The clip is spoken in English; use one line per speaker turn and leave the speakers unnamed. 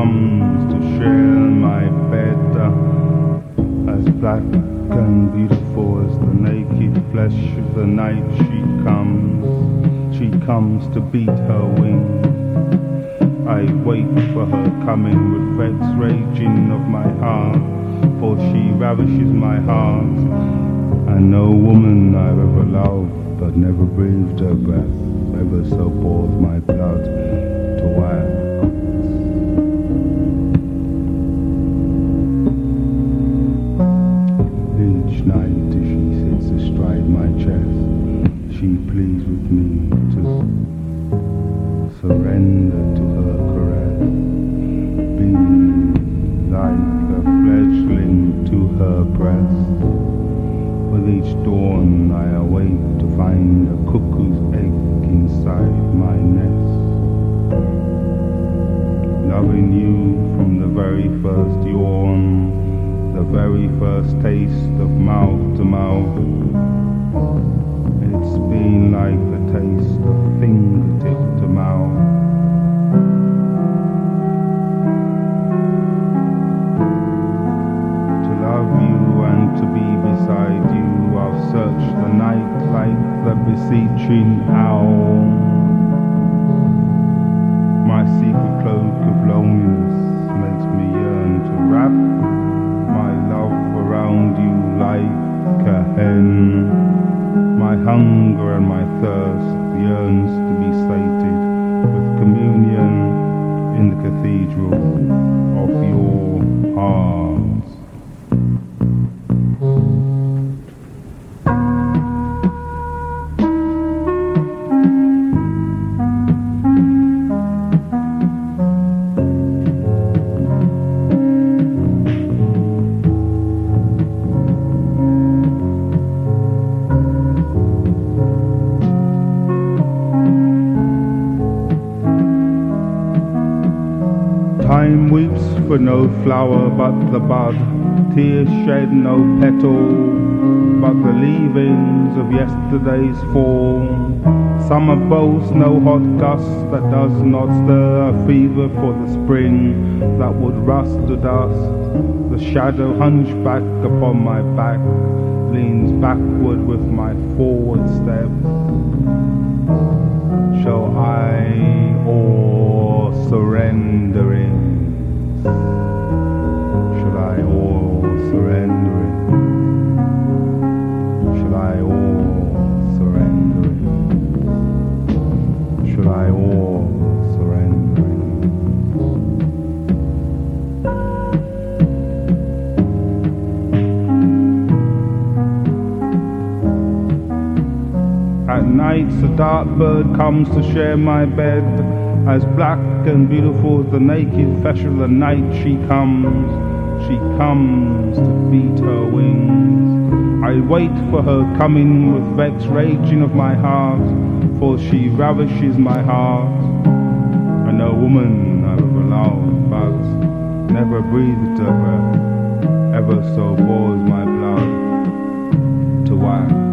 comes to share my bed, uh, as black and beautiful as the naked flesh of the night, she comes, she comes to beat her wings. I wait for her coming with vexed raging of my heart, for she ravishes my heart. And no woman I've ever loved, but never breathed her breath, ever so bored my blood. Surrender to her caress, be like a fledgling to her breast. With each dawn I awake to find a cuckoo's egg inside my nest. Loving you from the very first yawn, the very first taste of mouth to mouth. Beseeching owl. My secret cloak of loneliness makes me yearn to wrap my love around you like a hen. My hunger and my thirst yearns to be sated with communion in the cathedral Time weeps for no flower but the bud, tears shed no petal but the leavings of yesterday's fall. Summer boasts no hot gust that does not stir a fever for the spring that would rust to dust. The shadow hunchback upon my back leans backward with my forward step. Shall I or surrendering? Shall I or surrendering? Nights a dark bird comes to share my bed. As black and beautiful as the naked flesh of the night she comes, she comes to beat her wings. I wait for her coming with vex raging of my heart, for she ravishes my heart. And no woman I've ever loved, but never breathed her breath, ever so bores my blood to wax.